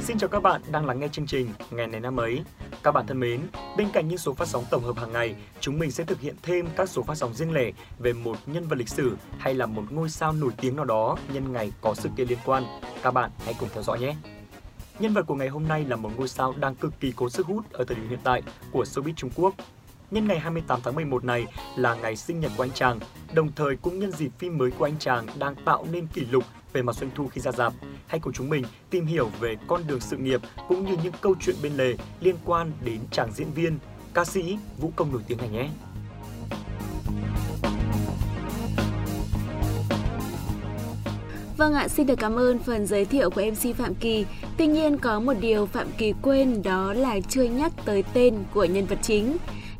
Xin chào các bạn đang lắng nghe chương trình Ngày này năm ấy. Các bạn thân mến, bên cạnh những số phát sóng tổng hợp hàng ngày, chúng mình sẽ thực hiện thêm các số phát sóng riêng lẻ về một nhân vật lịch sử hay là một ngôi sao nổi tiếng nào đó nhân ngày có sự kiện liên quan. Các bạn hãy cùng theo dõi nhé. Nhân vật của ngày hôm nay là một ngôi sao đang cực kỳ cố sức hút ở thời điểm hiện tại của showbiz Trung Quốc. Nhân ngày 28 tháng 11 này là ngày sinh nhật của anh chàng, đồng thời cũng nhân dịp phim mới của anh chàng đang tạo nên kỷ lục về mặt doanh thu khi ra rạp. Hãy cùng chúng mình tìm hiểu về con đường sự nghiệp cũng như những câu chuyện bên lề liên quan đến chàng diễn viên, ca sĩ, vũ công nổi tiếng này nhé. Vâng ạ, xin được cảm ơn phần giới thiệu của MC Phạm Kỳ. Tuy nhiên có một điều Phạm Kỳ quên đó là chưa nhắc tới tên của nhân vật chính.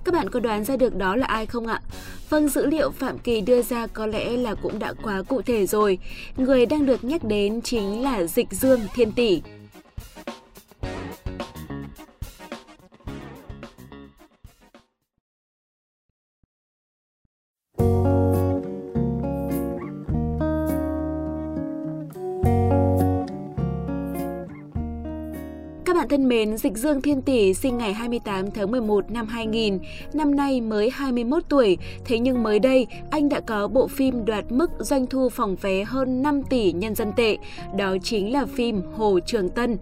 Các bạn có đoán ra được đó là ai không ạ? Vâng, dữ liệu Phạm Kỳ đưa ra có lẽ là cũng đã quá cụ thể rồi. Người đang được nhắc đến chính là Dịch Dương Thiên Tỷ. Bạn thân mến, Dịch Dương Thiên Tỷ sinh ngày 28 tháng 11 năm 2000, năm nay mới 21 tuổi, thế nhưng mới đây anh đã có bộ phim đoạt mức doanh thu phòng vé hơn 5 tỷ nhân dân tệ, đó chính là phim Hồ Trường Tân.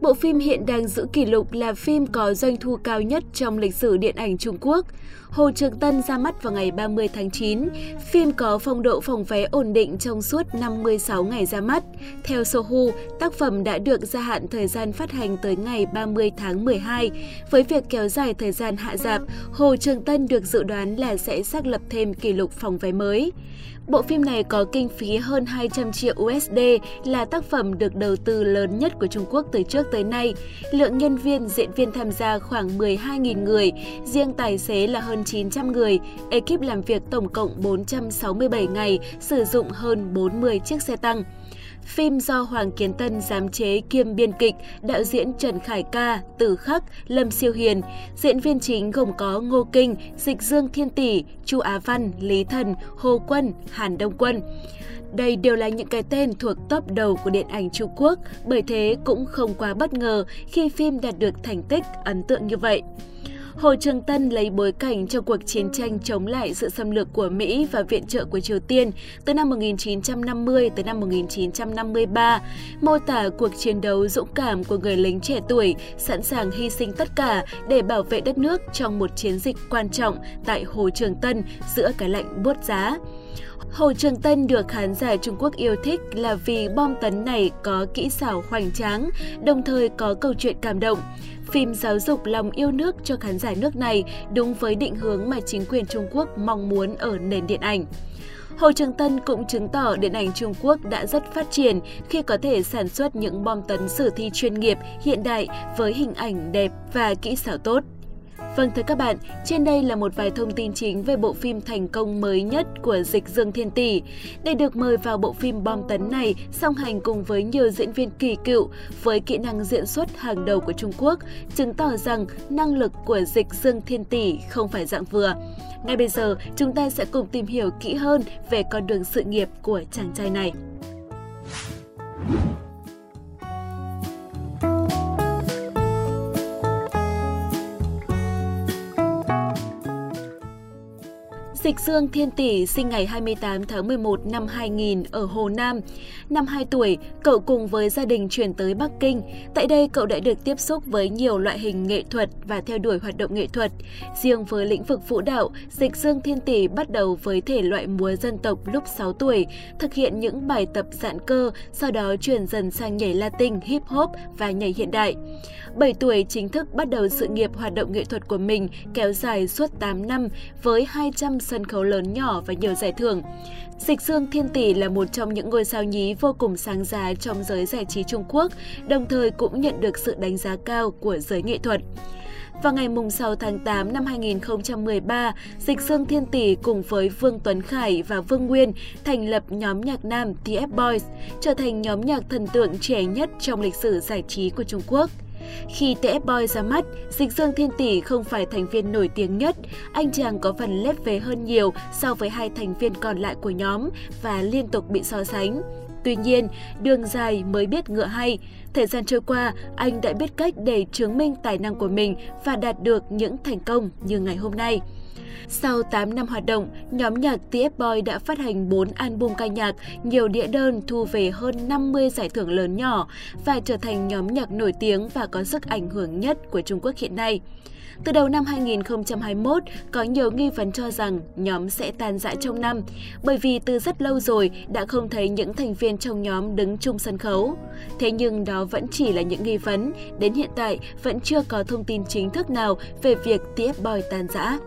Bộ phim hiện đang giữ kỷ lục là phim có doanh thu cao nhất trong lịch sử điện ảnh Trung Quốc. Hồ Trường Tân ra mắt vào ngày 30 tháng 9. Phim có phong độ phòng vé ổn định trong suốt 56 ngày ra mắt. Theo Sohu, tác phẩm đã được gia hạn thời gian phát hành tới ngày 30 tháng 12. Với việc kéo dài thời gian hạ dạp, Hồ Trường Tân được dự đoán là sẽ xác lập thêm kỷ lục phòng vé mới. Bộ phim này có kinh phí hơn 200 triệu USD, là tác phẩm được đầu tư lớn nhất của Trung Quốc từ trước tới nay. Lượng nhân viên, diễn viên tham gia khoảng 12.000 người, riêng tài xế là hơn 900 người. Ekip làm việc tổng cộng 467 ngày, sử dụng hơn 40 chiếc xe tăng. Phim do Hoàng Kiến Tân giám chế kiêm biên kịch, đạo diễn Trần Khải Ca, Tử Khắc, Lâm Siêu Hiền. Diễn viên chính gồm có Ngô Kinh, Dịch Dương Thiên Tỷ, Chu Á Văn, Lý Thần, Hồ Quân, Hàn Đông Quân. Đây đều là những cái tên thuộc top đầu của điện ảnh Trung Quốc, bởi thế cũng không quá bất ngờ khi phim đạt được thành tích ấn tượng như vậy. Hồ Trường Tân lấy bối cảnh cho cuộc chiến tranh chống lại sự xâm lược của Mỹ và viện trợ của Triều Tiên từ năm 1950 tới năm 1953, mô tả cuộc chiến đấu dũng cảm của người lính trẻ tuổi sẵn sàng hy sinh tất cả để bảo vệ đất nước trong một chiến dịch quan trọng tại Hồ Trường Tân giữa cái lạnh buốt giá. Hồ Trường Tân được khán giả Trung Quốc yêu thích là vì bom tấn này có kỹ xảo hoành tráng, đồng thời có câu chuyện cảm động. Phim giáo dục lòng yêu nước cho khán giả nước này đúng với định hướng mà chính quyền Trung Quốc mong muốn ở nền điện ảnh. Hồ Trường Tân cũng chứng tỏ điện ảnh Trung Quốc đã rất phát triển khi có thể sản xuất những bom tấn sử thi chuyên nghiệp, hiện đại với hình ảnh đẹp và kỹ xảo tốt. Vâng thưa các bạn, trên đây là một vài thông tin chính về bộ phim thành công mới nhất của Dịch Dương Thiên Tỷ. Để được mời vào bộ phim bom tấn này, song hành cùng với nhiều diễn viên kỳ cựu với kỹ năng diễn xuất hàng đầu của Trung Quốc, chứng tỏ rằng năng lực của Dịch Dương Thiên Tỷ không phải dạng vừa. Ngay bây giờ, chúng ta sẽ cùng tìm hiểu kỹ hơn về con đường sự nghiệp của chàng trai này. Dịch Dương Thiên Tỷ sinh ngày 28 tháng 11 năm 2000 ở Hồ Nam. Năm 2 tuổi, cậu cùng với gia đình chuyển tới Bắc Kinh. Tại đây, cậu đã được tiếp xúc với nhiều loại hình nghệ thuật và theo đuổi hoạt động nghệ thuật. Riêng với lĩnh vực vũ đạo, Dịch Dương Thiên Tỷ bắt đầu với thể loại múa dân tộc lúc 6 tuổi, thực hiện những bài tập giãn cơ, sau đó chuyển dần sang nhảy Latin, hip hop và nhảy hiện đại. 7 tuổi chính thức bắt đầu sự nghiệp hoạt động nghệ thuật của mình kéo dài suốt 8 năm với 200 sân khấu lớn nhỏ và nhiều giải thưởng. Dịch Dương Thiên Tỷ là một trong những ngôi sao nhí vô cùng sáng giá trong giới giải trí Trung Quốc, đồng thời cũng nhận được sự đánh giá cao của giới nghệ thuật. Vào ngày 6 tháng 8 năm 2013, Dịch Dương Thiên Tỷ cùng với Vương Tuấn Khải và Vương Nguyên thành lập nhóm nhạc nam TF Boys, trở thành nhóm nhạc thần tượng trẻ nhất trong lịch sử giải trí của Trung Quốc. Khi TF Boy ra mắt, Dịch Dương Thiên Tỷ không phải thành viên nổi tiếng nhất, anh chàng có phần lép vế hơn nhiều so với hai thành viên còn lại của nhóm và liên tục bị so sánh. Tuy nhiên, đường dài mới biết ngựa hay. Thời gian trôi qua, anh đã biết cách để chứng minh tài năng của mình và đạt được những thành công như ngày hôm nay. Sau 8 năm hoạt động, nhóm nhạc TF Boy đã phát hành 4 album ca nhạc, nhiều đĩa đơn thu về hơn 50 giải thưởng lớn nhỏ và trở thành nhóm nhạc nổi tiếng và có sức ảnh hưởng nhất của Trung Quốc hiện nay. Từ đầu năm 2021, có nhiều nghi vấn cho rằng nhóm sẽ tan rã trong năm, bởi vì từ rất lâu rồi đã không thấy những thành viên trong nhóm đứng chung sân khấu. Thế nhưng đó vẫn chỉ là những nghi vấn, đến hiện tại vẫn chưa có thông tin chính thức nào về việc TF Boy tan rã.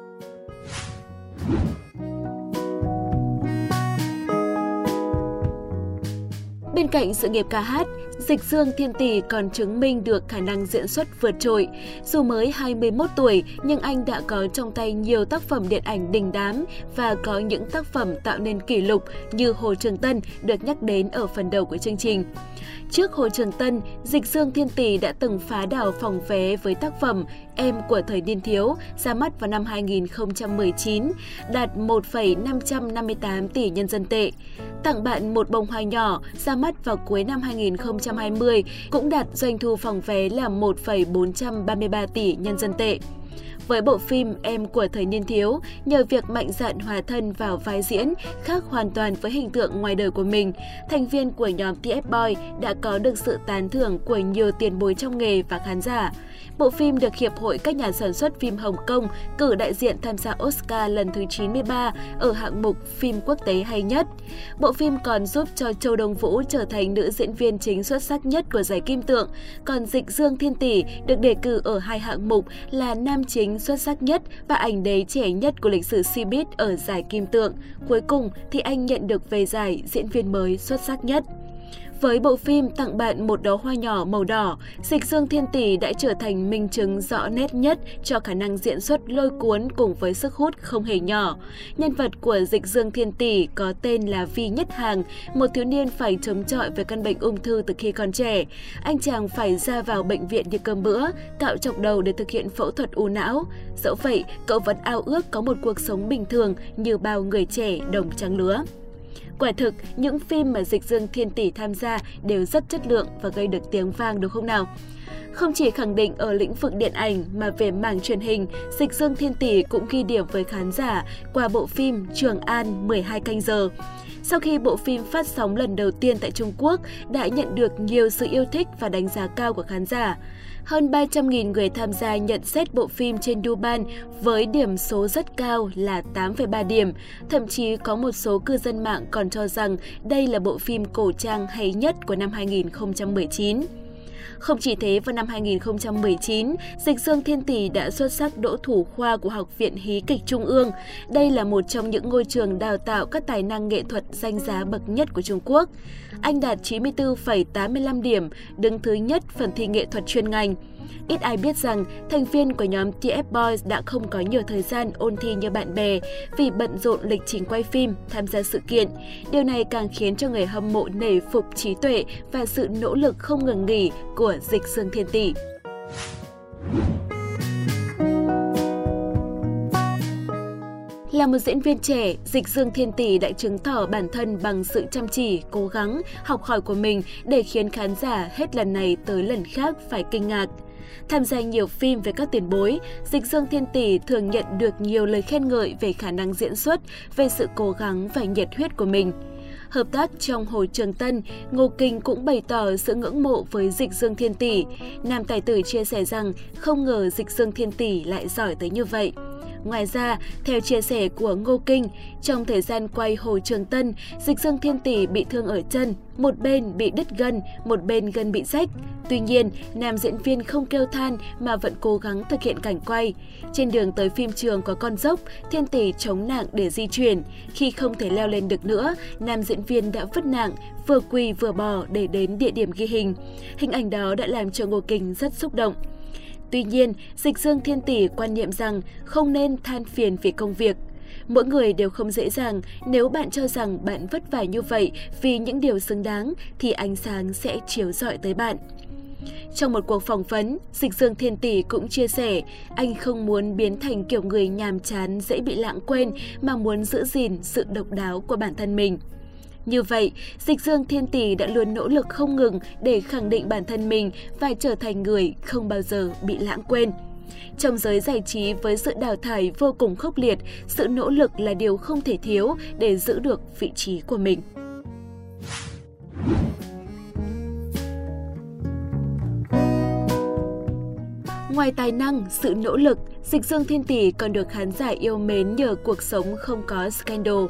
Bên cạnh sự nghiệp ca hát, Dịch Dương Thiên Tỷ còn chứng minh được khả năng diễn xuất vượt trội. Dù mới 21 tuổi, nhưng anh đã có trong tay nhiều tác phẩm điện ảnh đình đám và có những tác phẩm tạo nên kỷ lục như Hồ Trường Tân được nhắc đến ở phần đầu của chương trình. Trước Hồ Trường Tân, Dịch Dương Thiên Tỷ đã từng phá đảo phòng vé với tác phẩm Em của thời niên thiếu ra mắt vào năm 2019, đạt 1,558 tỷ nhân dân tệ. Tặng bạn một bông hoa nhỏ ra mắt vào cuối năm 2020 cũng đạt doanh thu phòng vé là 1,433 tỷ nhân dân tệ. Với bộ phim Em của thời niên thiếu, nhờ việc mạnh dạn hòa thân vào vai diễn khác hoàn toàn với hình tượng ngoài đời của mình, thành viên của nhóm TF Boy đã có được sự tán thưởng của nhiều tiền bối trong nghề và khán giả. Bộ phim được Hiệp hội các nhà sản xuất phim Hồng Kông cử đại diện tham gia Oscar lần thứ 93 ở hạng mục phim quốc tế hay nhất. Bộ phim còn giúp cho Châu Đông Vũ trở thành nữ diễn viên chính xuất sắc nhất của giải Kim Tượng, còn Dịch Dương Thiên Tỷ được đề cử ở hai hạng mục là nam chính xuất sắc nhất và ảnh đế trẻ nhất của lịch sử Cbiz ở giải Kim Tượng. Cuối cùng thì anh nhận được về giải diễn viên mới xuất sắc nhất. Với bộ phim Tặng bạn một đóa hoa nhỏ màu đỏ, Dịch Dương Thiên Tỷ đã trở thành minh chứng rõ nét nhất cho khả năng diễn xuất lôi cuốn cùng với sức hút không hề nhỏ. Nhân vật của Dịch Dương Thiên Tỷ có tên là Vi Nhất Hàng, một thiếu niên phải chống chọi với căn bệnh ung thư từ khi còn trẻ. Anh chàng phải ra vào bệnh viện như cơm bữa, cạo chọc đầu để thực hiện phẫu thuật u não. Dẫu vậy, cậu vẫn ao ước có một cuộc sống bình thường như bao người trẻ đồng trang lứa. Quả thực, những phim mà Dịch Dương Thiên Tỷ tham gia đều rất chất lượng và gây được tiếng vang đúng không nào? Không chỉ khẳng định ở lĩnh vực điện ảnh mà về mảng truyền hình, Dịch Dương Thiên Tỷ cũng ghi điểm với khán giả qua bộ phim Trường An 12 canh giờ. Sau khi bộ phim phát sóng lần đầu tiên tại Trung Quốc đã nhận được nhiều sự yêu thích và đánh giá cao của khán giả. Hơn 300.000 người tham gia nhận xét bộ phim trên Duban với điểm số rất cao là 8,3 điểm. Thậm chí có một số cư dân mạng còn cho rằng đây là bộ phim cổ trang hay nhất của năm 2019. Không chỉ thế, vào năm 2019, Dịch Dương Thiên Tỷ đã xuất sắc đỗ thủ khoa của Học viện Hí kịch Trung ương. Đây là một trong những ngôi trường đào tạo các tài năng nghệ thuật danh giá bậc nhất của Trung Quốc. Anh đạt 94,85 điểm, đứng thứ nhất phần thi nghệ thuật chuyên ngành. Ít ai biết rằng thành viên của nhóm TF Boys đã không có nhiều thời gian ôn thi như bạn bè vì bận rộn lịch trình quay phim, tham gia sự kiện. Điều này càng khiến cho người hâm mộ nể phục trí tuệ và sự nỗ lực không ngừng nghỉ của Dịch Dương Thiên Tỷ. Là một diễn viên trẻ, Dịch Dương Thiên Tỷ đã chứng tỏ bản thân bằng sự chăm chỉ, cố gắng, học hỏi của mình để khiến khán giả hết lần này tới lần khác phải kinh ngạc. Tham gia nhiều phim về các tiền bối, Dịch Dương Thiên Tỷ thường nhận được nhiều lời khen ngợi về khả năng diễn xuất, về sự cố gắng và nhiệt huyết của mình. Hợp tác trong Hồ Trường Tân, Ngô Kinh cũng bày tỏ sự ngưỡng mộ với Dịch Dương Thiên Tỷ. Nam tài tử chia sẻ rằng không ngờ Dịch Dương Thiên Tỷ lại giỏi tới như vậy. Ngoài ra, theo chia sẻ của Ngô Kinh, trong thời gian quay Hồ Trường Tân, Dịch Dương Thiên Tỷ bị thương ở chân, một bên bị đứt gân, một bên gân bị rách. Tuy nhiên, nam diễn viên không kêu than mà vẫn cố gắng thực hiện cảnh quay. Trên đường tới phim trường có con dốc, Thiên Tỷ chống nạng để di chuyển. Khi không thể leo lên được nữa, nam diễn viên đã vứt nạng, vừa quỳ vừa bò để đến địa điểm ghi hình. Hình ảnh đó đã làm cho Ngô Kinh rất xúc động. Tuy nhiên, Dịch Dương Thiên Tỷ quan niệm rằng không nên than phiền vì công việc. Mỗi người đều không dễ dàng, nếu bạn cho rằng bạn vất vả như vậy vì những điều xứng đáng thì ánh sáng sẽ chiếu rọi tới bạn. Trong một cuộc phỏng vấn, Dịch Dương Thiên Tỷ cũng chia sẻ anh không muốn biến thành kiểu người nhàm chán dễ bị lãng quên mà muốn giữ gìn sự độc đáo của bản thân mình. Như vậy, Dịch Dương Thiên Tỷ đã luôn nỗ lực không ngừng để khẳng định bản thân mình và trở thành người không bao giờ bị lãng quên. Trong giới giải trí với sự đào thải vô cùng khốc liệt, sự nỗ lực là điều không thể thiếu để giữ được vị trí của mình. Ngoài tài năng, sự nỗ lực, Dịch Dương Thiên Tỷ còn được khán giả yêu mến nhờ cuộc sống không có scandal.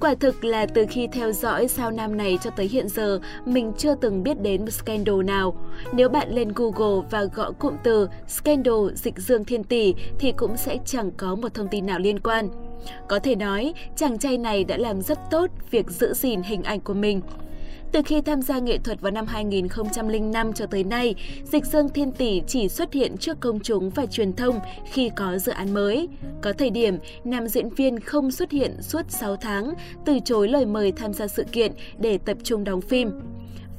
Quả thực là từ khi theo dõi sao nam này cho tới hiện giờ, mình chưa từng biết đến một scandal nào. Nếu bạn lên Google và gõ cụm từ scandal dịch dương thiên tỷ thì cũng sẽ chẳng có một thông tin nào liên quan. Có thể nói, chàng trai này đã làm rất tốt việc giữ gìn hình ảnh của mình. Từ khi tham gia nghệ thuật vào năm 2005 cho tới nay, Dịch Dương Thiên Tỷ chỉ xuất hiện trước công chúng và truyền thông khi có dự án mới. Có thời điểm, nam diễn viên không xuất hiện suốt 6 tháng, từ chối lời mời tham gia sự kiện để tập trung đóng phim.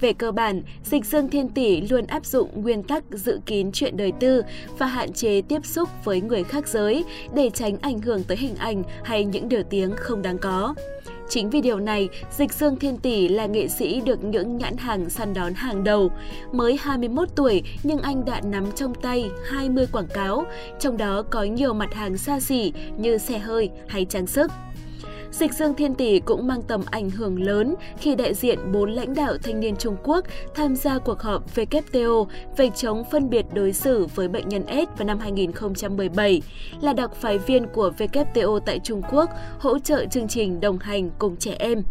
Về cơ bản, Dịch Dương Thiên Tỷ luôn áp dụng nguyên tắc dự kín chuyện đời tư và hạn chế tiếp xúc với người khác giới để tránh ảnh hưởng tới hình ảnh hay những điều tiếng không đáng có. Chính vì điều này, Dịch Dương Thiên Tỷ là nghệ sĩ được những nhãn hàng săn đón hàng đầu. Mới 21 tuổi nhưng anh đã nắm trong tay 20 quảng cáo, trong đó có nhiều mặt hàng xa xỉ như xe hơi hay trang sức. Dịch Dương Thiên Tỷ cũng mang tầm ảnh hưởng lớn khi đại diện bốn lãnh đạo thanh niên Trung Quốc tham gia cuộc họp WTO về chống phân biệt đối xử với bệnh nhân AIDS vào năm 2017, là đặc phái viên của WTO tại Trung Quốc hỗ trợ chương trình đồng hành cùng trẻ em.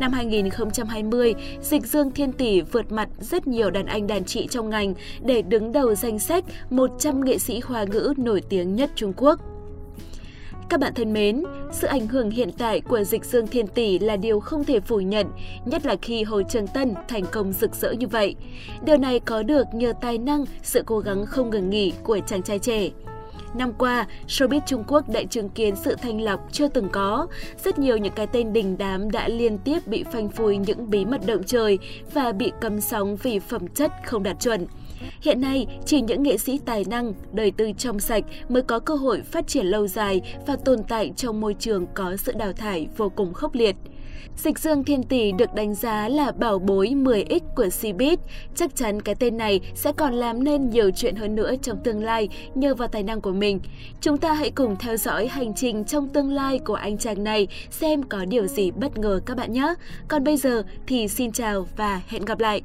Năm 2020, Dịch Dương Thiên Tỷ vượt mặt rất nhiều đàn anh đàn chị trong ngành để đứng đầu danh sách 100 nghệ sĩ hoa ngữ nổi tiếng nhất Trung Quốc. Các bạn thân mến, sự ảnh hưởng hiện tại của dịch dương thiên tỷ là điều không thể phủ nhận, nhất là khi Hồ Trường Tân thành công rực rỡ như vậy. Điều này có được nhờ tài năng, sự cố gắng không ngừng nghỉ của chàng trai trẻ. Năm qua, showbiz Trung Quốc đã chứng kiến sự thanh lọc chưa từng có. Rất nhiều những cái tên đình đám đã liên tiếp bị phanh phui những bí mật động trời và bị cấm sóng vì phẩm chất không đạt chuẩn. Hiện nay, chỉ những nghệ sĩ tài năng, đời tư trong sạch mới có cơ hội phát triển lâu dài và tồn tại trong môi trường có sự đào thải vô cùng khốc liệt. Dịch Dương Thiên Tỷ được đánh giá là bảo bối 10X của Cbiz. Chắc chắn cái tên này sẽ còn làm nên nhiều chuyện hơn nữa trong tương lai nhờ vào tài năng của mình. Chúng ta hãy cùng theo dõi hành trình trong tương lai của anh chàng này xem có điều gì bất ngờ các bạn nhé. Còn bây giờ thì xin chào và hẹn gặp lại.